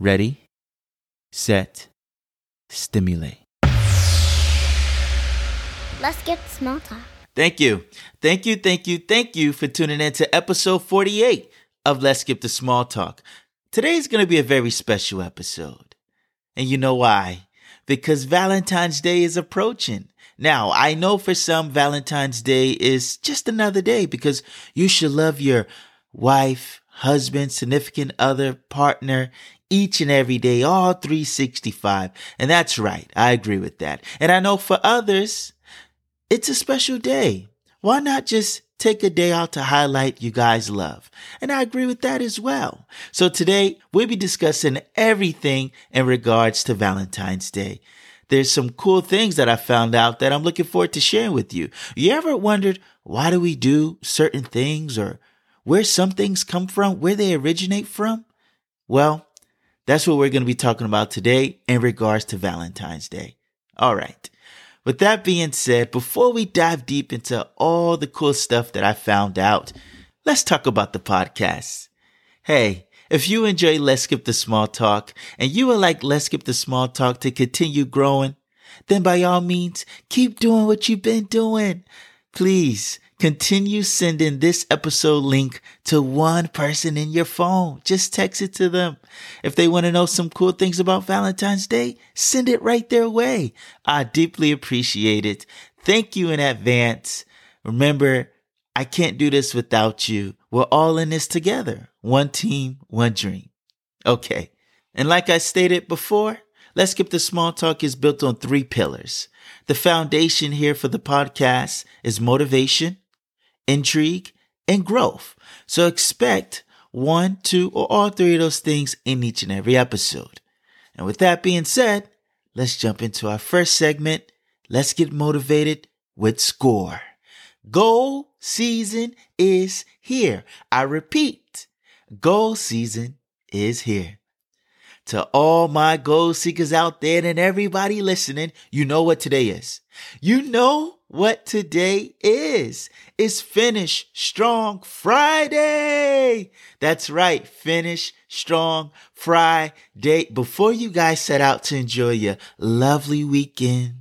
ready, set, stimulate. Let's get small talk. Thank you. Thank you, thank you, thank you for tuning in to episode 48 of Let's Skip the Small Talk. Today's going to be a very special episode. And you know why? Because Valentine's Day is approaching. Now, I know for some, Valentine's Day is just another day because you should love your wife, husband, significant other, partner, each and every day, all 365. And that's right. I agree with that. And I know for others, it's a special day. Why not just take a day out to highlight you guys love? And I agree with that as well. So today we'll be discussing everything in regards to Valentine's Day. There's some cool things that I found out that I'm looking forward to sharing with you. You ever wondered why do we do certain things or where some things come from, where they originate from? Well, that's what we're going to be talking about today in regards to Valentine's Day. All right. With that being said, before we dive deep into all the cool stuff that I found out, let's talk about the podcast. Hey, if you enjoy Let's Skip the Small Talk and you would like Let's Skip the Small Talk to continue growing, then by all means, keep doing what you've been doing. Please continue sending this episode link to one person in your phone. Just text it to them. If they want to know some cool things about Valentine's Day, send it right their way. I deeply appreciate it. Thank you in advance. Remember, I can't do this without you. We're all in this together. One team, one dream. Okay. And like I stated before, Let's Skip the Small Talk is built on three pillars. The foundation here for the podcast is motivation, intrigue, and growth. So expect one, two, or all three of those things in each and every episode. And with that being said, let's jump into our first segment. Let's get motivated with score. Goal season is here. I repeat, goal season is here. To all my goal seekers out there and everybody listening, you know what today is. You know what today is. It's Finish Strong Friday. That's right. Finish Strong Friday. Before you guys set out to enjoy your lovely weekend,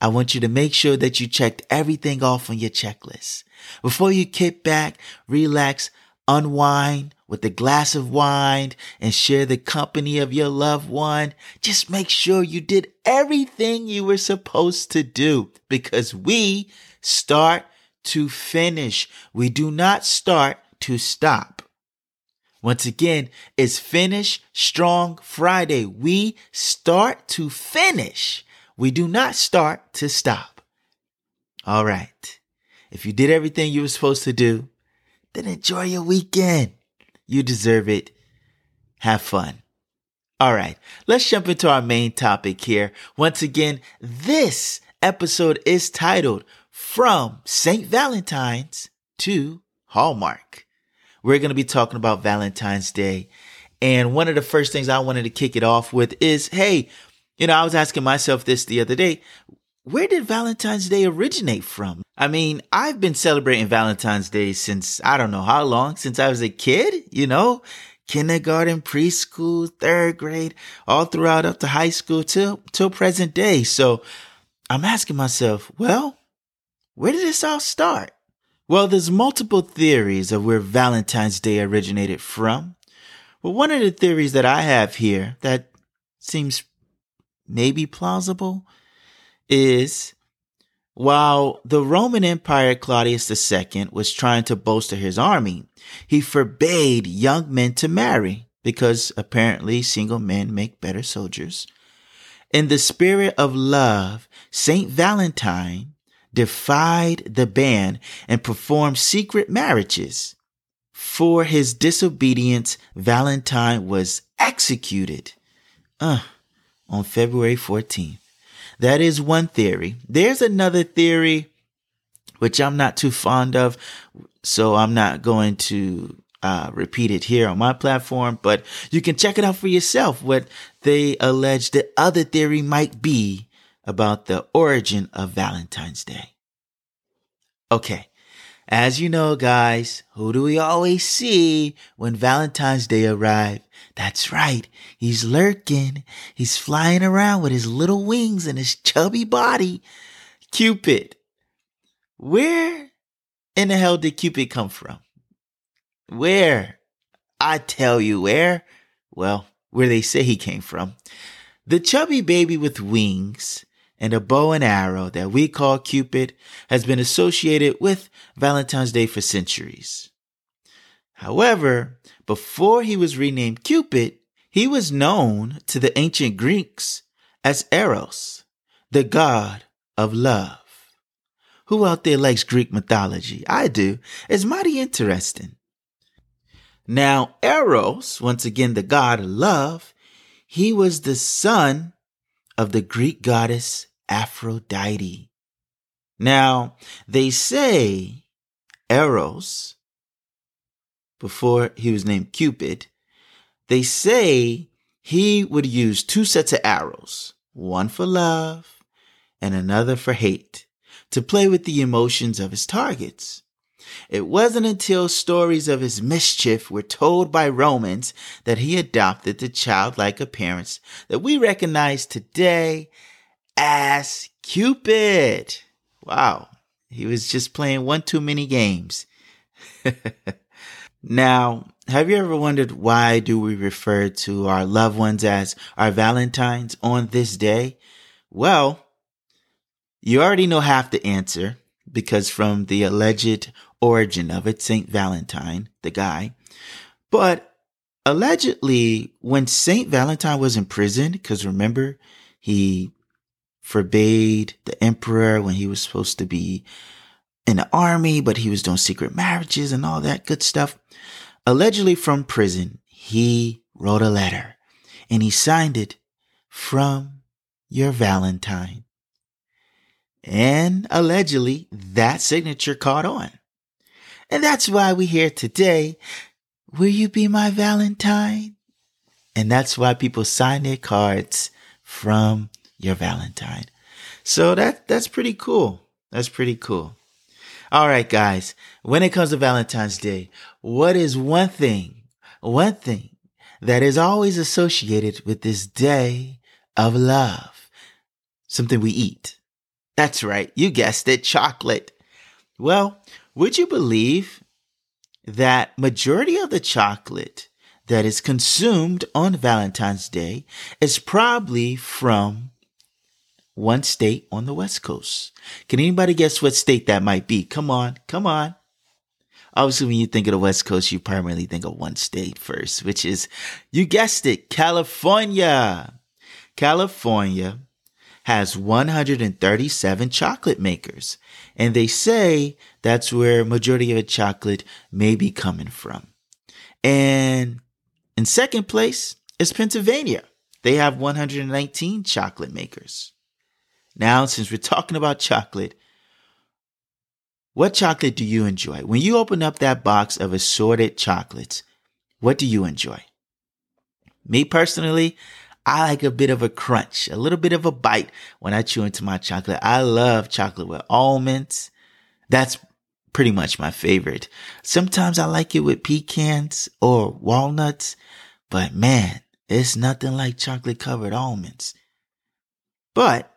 I want you to make sure that you checked everything off on your checklist. Before you kick back, relax, unwind with a glass of wine and share the company of your loved one, just make sure you did everything you were supposed to do because we start to finish. We do not start to stop. Once again, it's Finish Strong Friday. We start to finish. We do not start to stop. All right. If you did everything you were supposed to do, then enjoy your weekend. You deserve it. Have fun. All right, let's jump into our main topic here. Once again, this episode is titled From St. Valentine's to Hallmark. We're going to be talking about Valentine's Day. And one of the first things I wanted to kick it off with is hey, you know, I was asking myself this the other day where did Valentine's Day originate from? I mean, I've been celebrating Valentine's Day since I don't know how long, since I was a kid, you know, kindergarten, preschool, third grade, all throughout up to high school till, till present day. So I'm asking myself, well, where did this all start? Well, there's multiple theories of where Valentine's Day originated from. Well, one of the theories that I have here that seems maybe plausible is while the Roman Empire Claudius II was trying to bolster his army, he forbade young men to marry because apparently single men make better soldiers. In the spirit of love, Saint Valentine defied the ban and performed secret marriages. for his disobedience, Valentine was executed uh, on February 14th. That is one theory. There's another theory, which I'm not too fond of, so I'm not going to uh, repeat it here on my platform, but you can check it out for yourself what they allege the other theory might be about the origin of Valentine's Day. Okay. As you know, guys, who do we always see when Valentine's Day arrives? That's right. He's lurking. He's flying around with his little wings and his chubby body. Cupid. Where in the hell did Cupid come from? Where? I tell you where. Well, where they say he came from. The chubby baby with wings and a bow and arrow that we call Cupid has been associated with Valentine's Day for centuries. However, before he was renamed Cupid, he was known to the ancient Greeks as Eros, the god of love. Who out there likes Greek mythology? I do. It's mighty interesting. Now, Eros, once again the god of love, he was the son of the Greek goddess Aphrodite. Now, they say Eros, before he was named Cupid, they say he would use two sets of arrows, one for love and another for hate, to play with the emotions of his targets. It wasn't until stories of his mischief were told by Romans that he adopted the childlike appearance that we recognize today as Cupid. Wow. He was just playing one too many games. now, have you ever wondered why do we refer to our loved ones as our Valentines on this day? Well, you already know half the answer because from the alleged origin of it, Saint Valentine, the guy. But allegedly, when Saint Valentine was in prison, because remember, he forbade the emperor when he was supposed to be in the army, but he was doing secret marriages and all that good stuff. Allegedly from prison, he wrote a letter and he signed it from your Valentine. And allegedly that signature caught on. And that's why we're here today. Will you be my Valentine? And that's why people sign their cards from your Valentine. So that, that's pretty cool. That's pretty cool. All right, guys. When it comes to Valentine's Day, what is one thing, one thing that is always associated with this day of love? Something we eat. That's right. You guessed it. Chocolate. Well, would you believe that majority of the chocolate that is consumed on Valentine's Day is probably from one state on the West Coast. Can anybody guess what state that might be? Come on, come on. Obviously, when you think of the West Coast, you primarily think of one state first, which is, you guessed it, California. California has 137 chocolate makers. And they say that's where majority of the chocolate may be coming from. And in second place is Pennsylvania. They have 119 chocolate makers. Now, since we're talking about chocolate, what chocolate do you enjoy? When you open up that box of assorted chocolates, what do you enjoy? Me personally, I like a bit of a crunch, a little bit of a bite when I chew into my chocolate. I love chocolate with almonds. That's pretty much my favorite. Sometimes I like it with pecans or walnuts, but man, it's nothing like chocolate covered almonds. But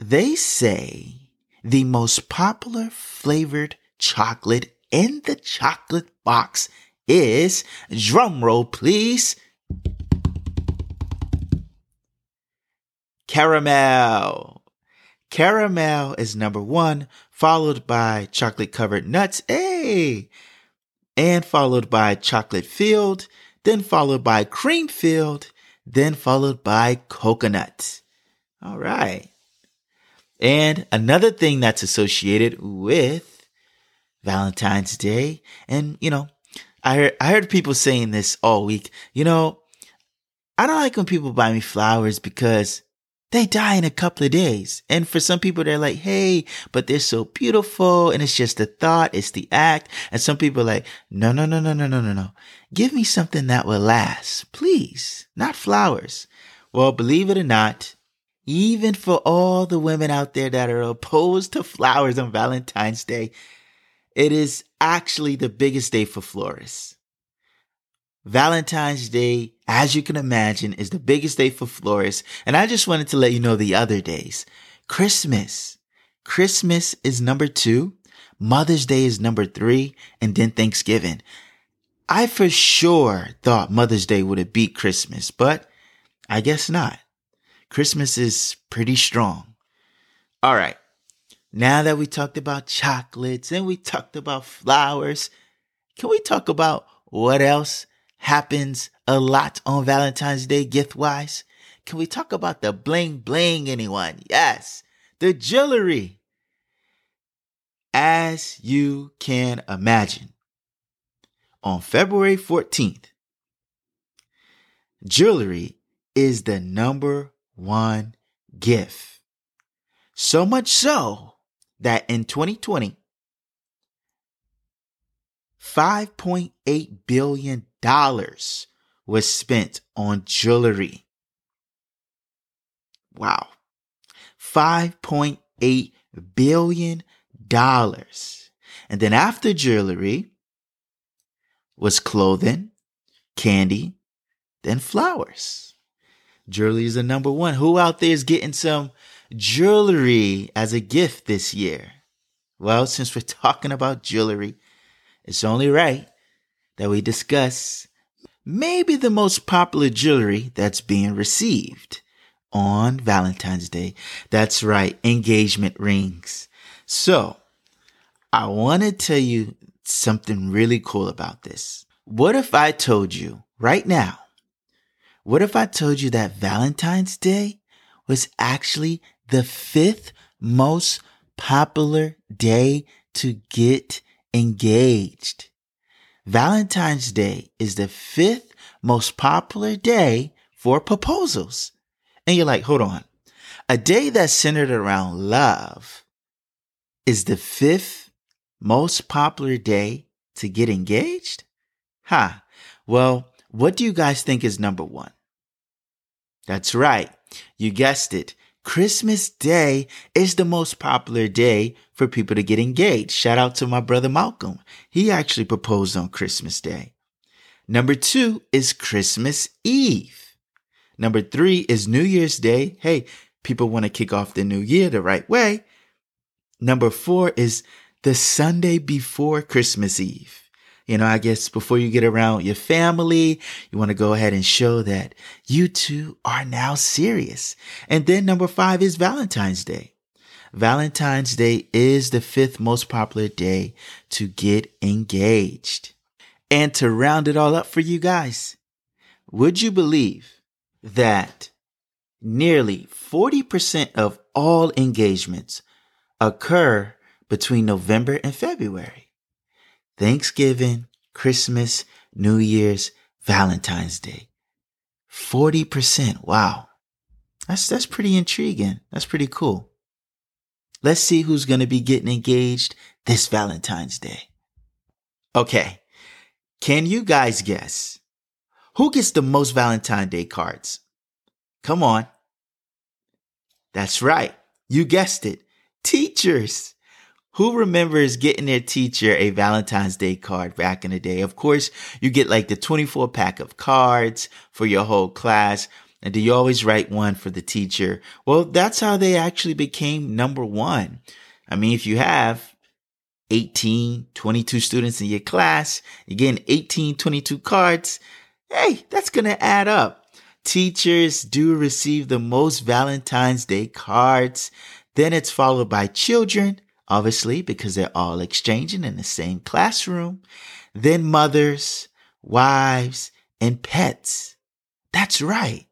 they say the most popular flavored chocolate in the chocolate box is, drumroll please, caramel. Caramel is number one, followed by chocolate covered nuts, hey, and followed by chocolate filled, then followed by cream filled, then followed by coconut. All right. And another thing that's associated with Valentine's Day. And, you know, I heard, I heard people saying this all week. You know, I don't like when people buy me flowers because they die in a couple of days. And for some people, they're like, Hey, but they're so beautiful. And it's just the thought. It's the act. And some people are like, no, no, no, no, no, no, no, no. Give me something that will last, please, not flowers. Well, believe it or not, even for all the women out there that are opposed to flowers on Valentine's Day, it is actually the biggest day for florists. Valentine's Day, as you can imagine, is the biggest day for florists. And I just wanted to let you know the other days. Christmas. Christmas is number two. Mother's Day is number three. And then Thanksgiving. I for sure thought Mother's Day would have beat Christmas, but I guess not. Christmas is pretty strong. All right. Now that we talked about chocolates and we talked about flowers, can we talk about what else happens a lot on Valentine's Day gift wise? Can we talk about the bling bling, anyone? Yes, the jewelry. As you can imagine, on February 14th, jewelry is the number one gift. So much so that in 2020, $5.8 billion was spent on jewelry. Wow. $5.8 billion. And then after jewelry was clothing, candy, then flowers. Jewelry is the number one. Who out there is getting some jewelry as a gift this year? Well, since we're talking about jewelry, it's only right that we discuss maybe the most popular jewelry that's being received on Valentine's Day. That's right, engagement rings. So, I want to tell you something really cool about this. What if I told you right now? What if I told you that Valentine's Day was actually the fifth most popular day to get engaged. Valentine's Day is the fifth most popular day for proposals. And you're like, hold on. A day that's centered around love is the fifth most popular day to get engaged? Huh. Well, what do you guys think is number one? That's right. You guessed it. Christmas Day is the most popular day for people to get engaged. Shout out to my brother Malcolm. He actually proposed on Christmas Day. Number two is Christmas Eve. Number three is New Year's Day. Hey, people want to kick off the new year the right way. Number four is the Sunday before Christmas Eve. You know, I guess before you get around your family, you want to go ahead and show that you two are now serious. And then number five is Valentine's Day. Valentine's Day is the fifth most popular day to get engaged. And to round it all up for you guys, would you believe that nearly 40% of all engagements occur between November and February? Thanksgiving, Christmas, New Year's, Valentine's Day. 40%. Wow. That's, that's pretty intriguing. That's pretty cool. Let's see who's going to be getting engaged this Valentine's Day. Okay. Can you guys guess who gets the most Valentine's Day cards? Come on. That's right. You guessed it. Teachers. Who remembers getting their teacher a Valentine's Day card back in the day? Of course, you get like the 24 pack of cards for your whole class. And do you always write one for the teacher? Well, that's how they actually became number one. I mean, if you have 18, 22 students in your class, you're getting 18, 22 cards. Hey, that's going to add up. Teachers do receive the most Valentine's Day cards. Then it's followed by children obviously, because they're all exchanging in the same classroom. Then mothers, wives, and pets. That's right.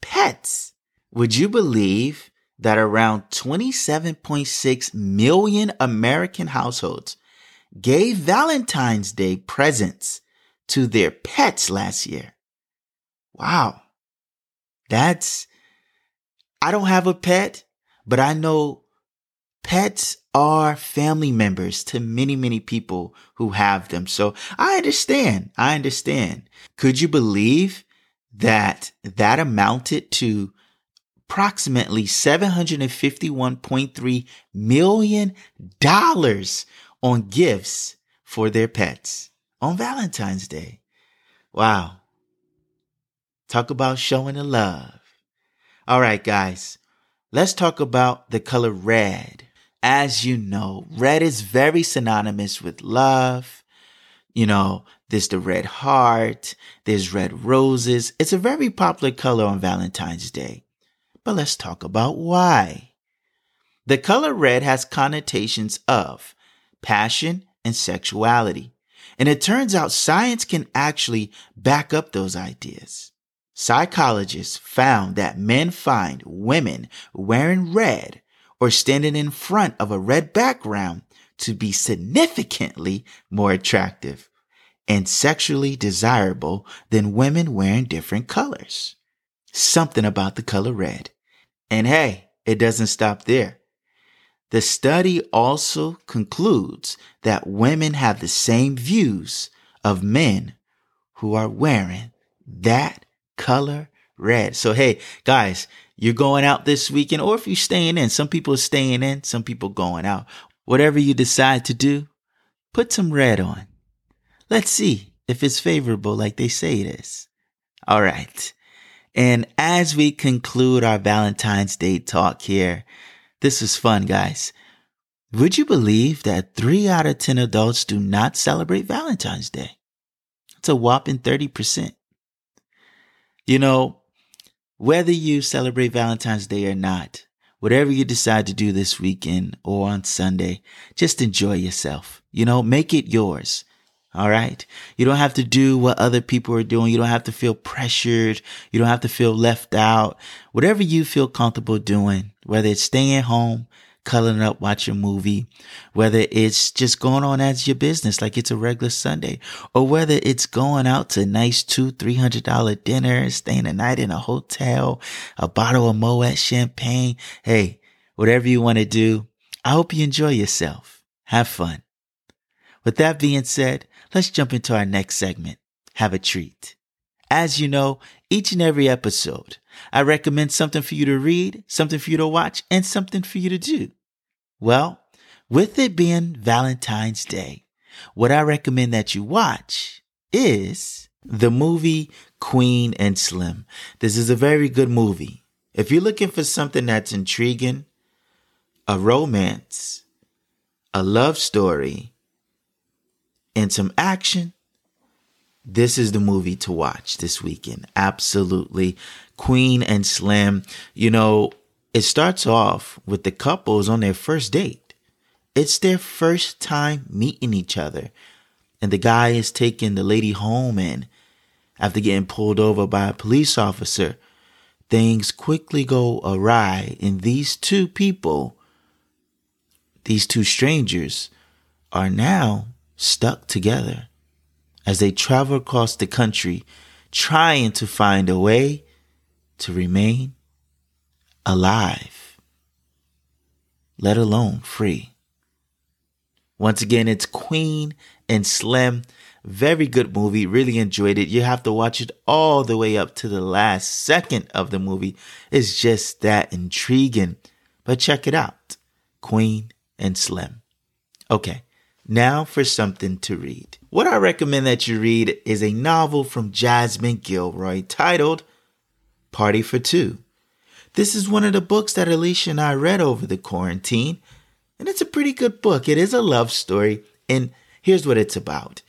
Pets. Would you believe that around 27.6 million American households gave Valentine's Day presents to their pets last year. Wow. That's, I don't have a pet, but I know pets are family members to many, many people who have them. So I understand. I understand. Could you believe that that amounted to approximately $751.3 million on gifts for their pets on Valentine's Day. Wow. Talk about showing the love. All right, guys, let's talk about the color red. As you know, red is very synonymous with love. You know, there's the red heart, there's red roses. It's a very popular color on Valentine's Day. But let's talk about why. The color red has connotations of passion and sexuality. And it turns out science can actually back up those ideas. Psychologists found that men find women wearing red or standing in front of a red background to be significantly more attractive and sexually desirable than women wearing different colors. Something about the color red. And hey, it doesn't stop there. The study also concludes that women have the same views of men who are wearing that color red. So, hey, guys, you're going out this weekend, or if you're staying in, some people are staying in, some people going out. Whatever you decide to do, put some red on. Let's see if it's favorable like they say it is. All right. And as we conclude our Valentine's Day talk here, this is fun, guys. Would you believe that three out of 10 adults do not celebrate Valentine's Day? It's a whopping 30%. You know, whether you celebrate Valentine's Day or not, whatever you decide to do this weekend or on Sunday, just enjoy yourself. You know, make it yours. All right. You don't have to do what other people are doing. You don't have to feel pressured. You don't have to feel left out. Whatever you feel comfortable doing, whether it's staying home, cuddling up, watching a movie, whether it's just going on as your business, like it's a regular Sunday, or whether it's going out to nice two, three hundred dollar dinner, staying a night in a hotel, a bottle of Moet champagne. Hey, whatever you want to do, I hope you enjoy yourself. Have fun. With that being said, let's jump into our next segment. Have a treat. As you know, each and every episode, I recommend something for you to read, something for you to watch, and something for you to do. Well, with it being Valentine's Day, what I recommend that you watch is the movie Queen and Slim. This is a very good movie. If you're looking for something that's intriguing, a romance, a love story, and some action, this is the movie to watch this weekend. Absolutely. Queen and Slim, you know, it starts off with the couples on their first date. It's their first time meeting each other. And the guy is taking the lady home and after getting pulled over by a police officer, things quickly go awry and these two people, these two strangers, are now stuck together as they travel across the country trying to find a way to remain alive, let alone free. Once again, it's Queen and Slim. Very good movie. Really enjoyed it. You have to watch it all the way up to the last second of the movie. It's just that intriguing. But check it out. Queen and Slim. Okay. Now for something to read. What I recommend that you read is a novel from Jasmine Guillory titled Party for Two. This is one of the books that Alicia and I read over the quarantine, and it's a pretty good book. It is a love story, and here's what it's about.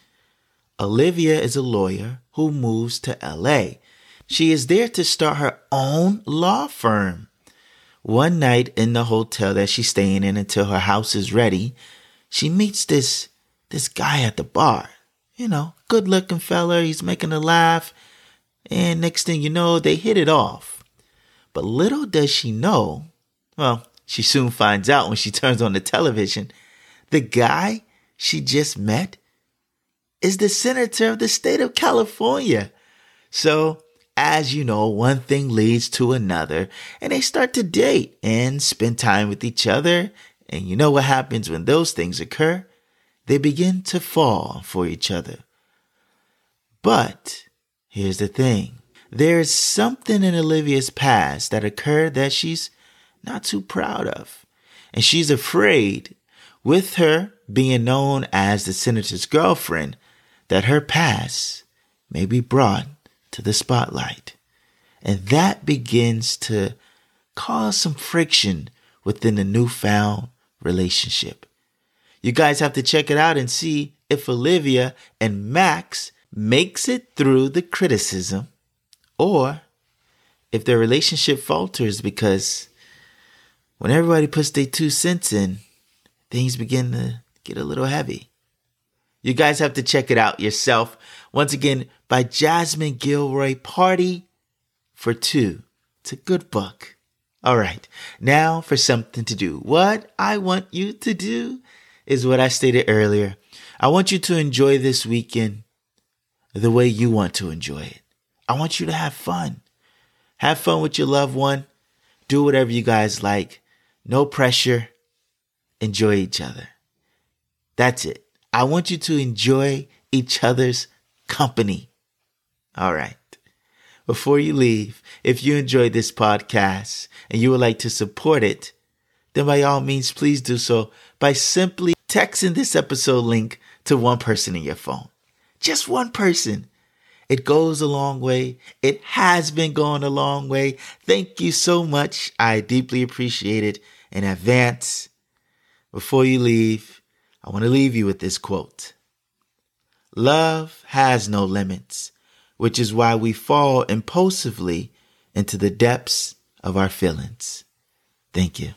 Olivia is a lawyer who moves to LA. She is there to start her own law firm. One night in the hotel that she's staying in until her house is ready, she meets this this guy at the bar. You know, good looking fella, he's making her laugh. And next thing you know, they hit it off. But little does she know, well, she soon finds out when she turns on the television, the guy she just met is the senator of the state of California. So, as you know, one thing leads to another, and they start to date and spend time with each other. And you know what happens when those things occur? They begin to fall for each other. But here's the thing there's something in Olivia's past that occurred that she's not too proud of. And she's afraid, with her being known as the senator's girlfriend, that her past may be brought to the spotlight. And that begins to cause some friction within the newfound relationship. You guys have to check it out and see if Olivia and Max makes it through the criticism or if their relationship falters because when everybody puts their two cents in, things begin to get a little heavy. You guys have to check it out yourself. Once again, by Jasmine Guillory, Party for Two. It's a good book. All right, now for something to do. What I want you to do is what I stated earlier. I want you to enjoy this weekend the way you want to enjoy it. I want you to have fun. Have fun with your loved one. Do whatever you guys like. No pressure. Enjoy each other. That's it. I want you to enjoy each other's company. All right. Before you leave, if you enjoyed this podcast and you would like to support it, then by all means, please do so by simply texting this episode link to one person in your phone. Just one person. It goes a long way. It has been going a long way. Thank you so much. I deeply appreciate it in advance. Before you leave, I want to leave you with this quote. Love has no limits, which is why we fall impulsively into the depths of our feelings. Thank you.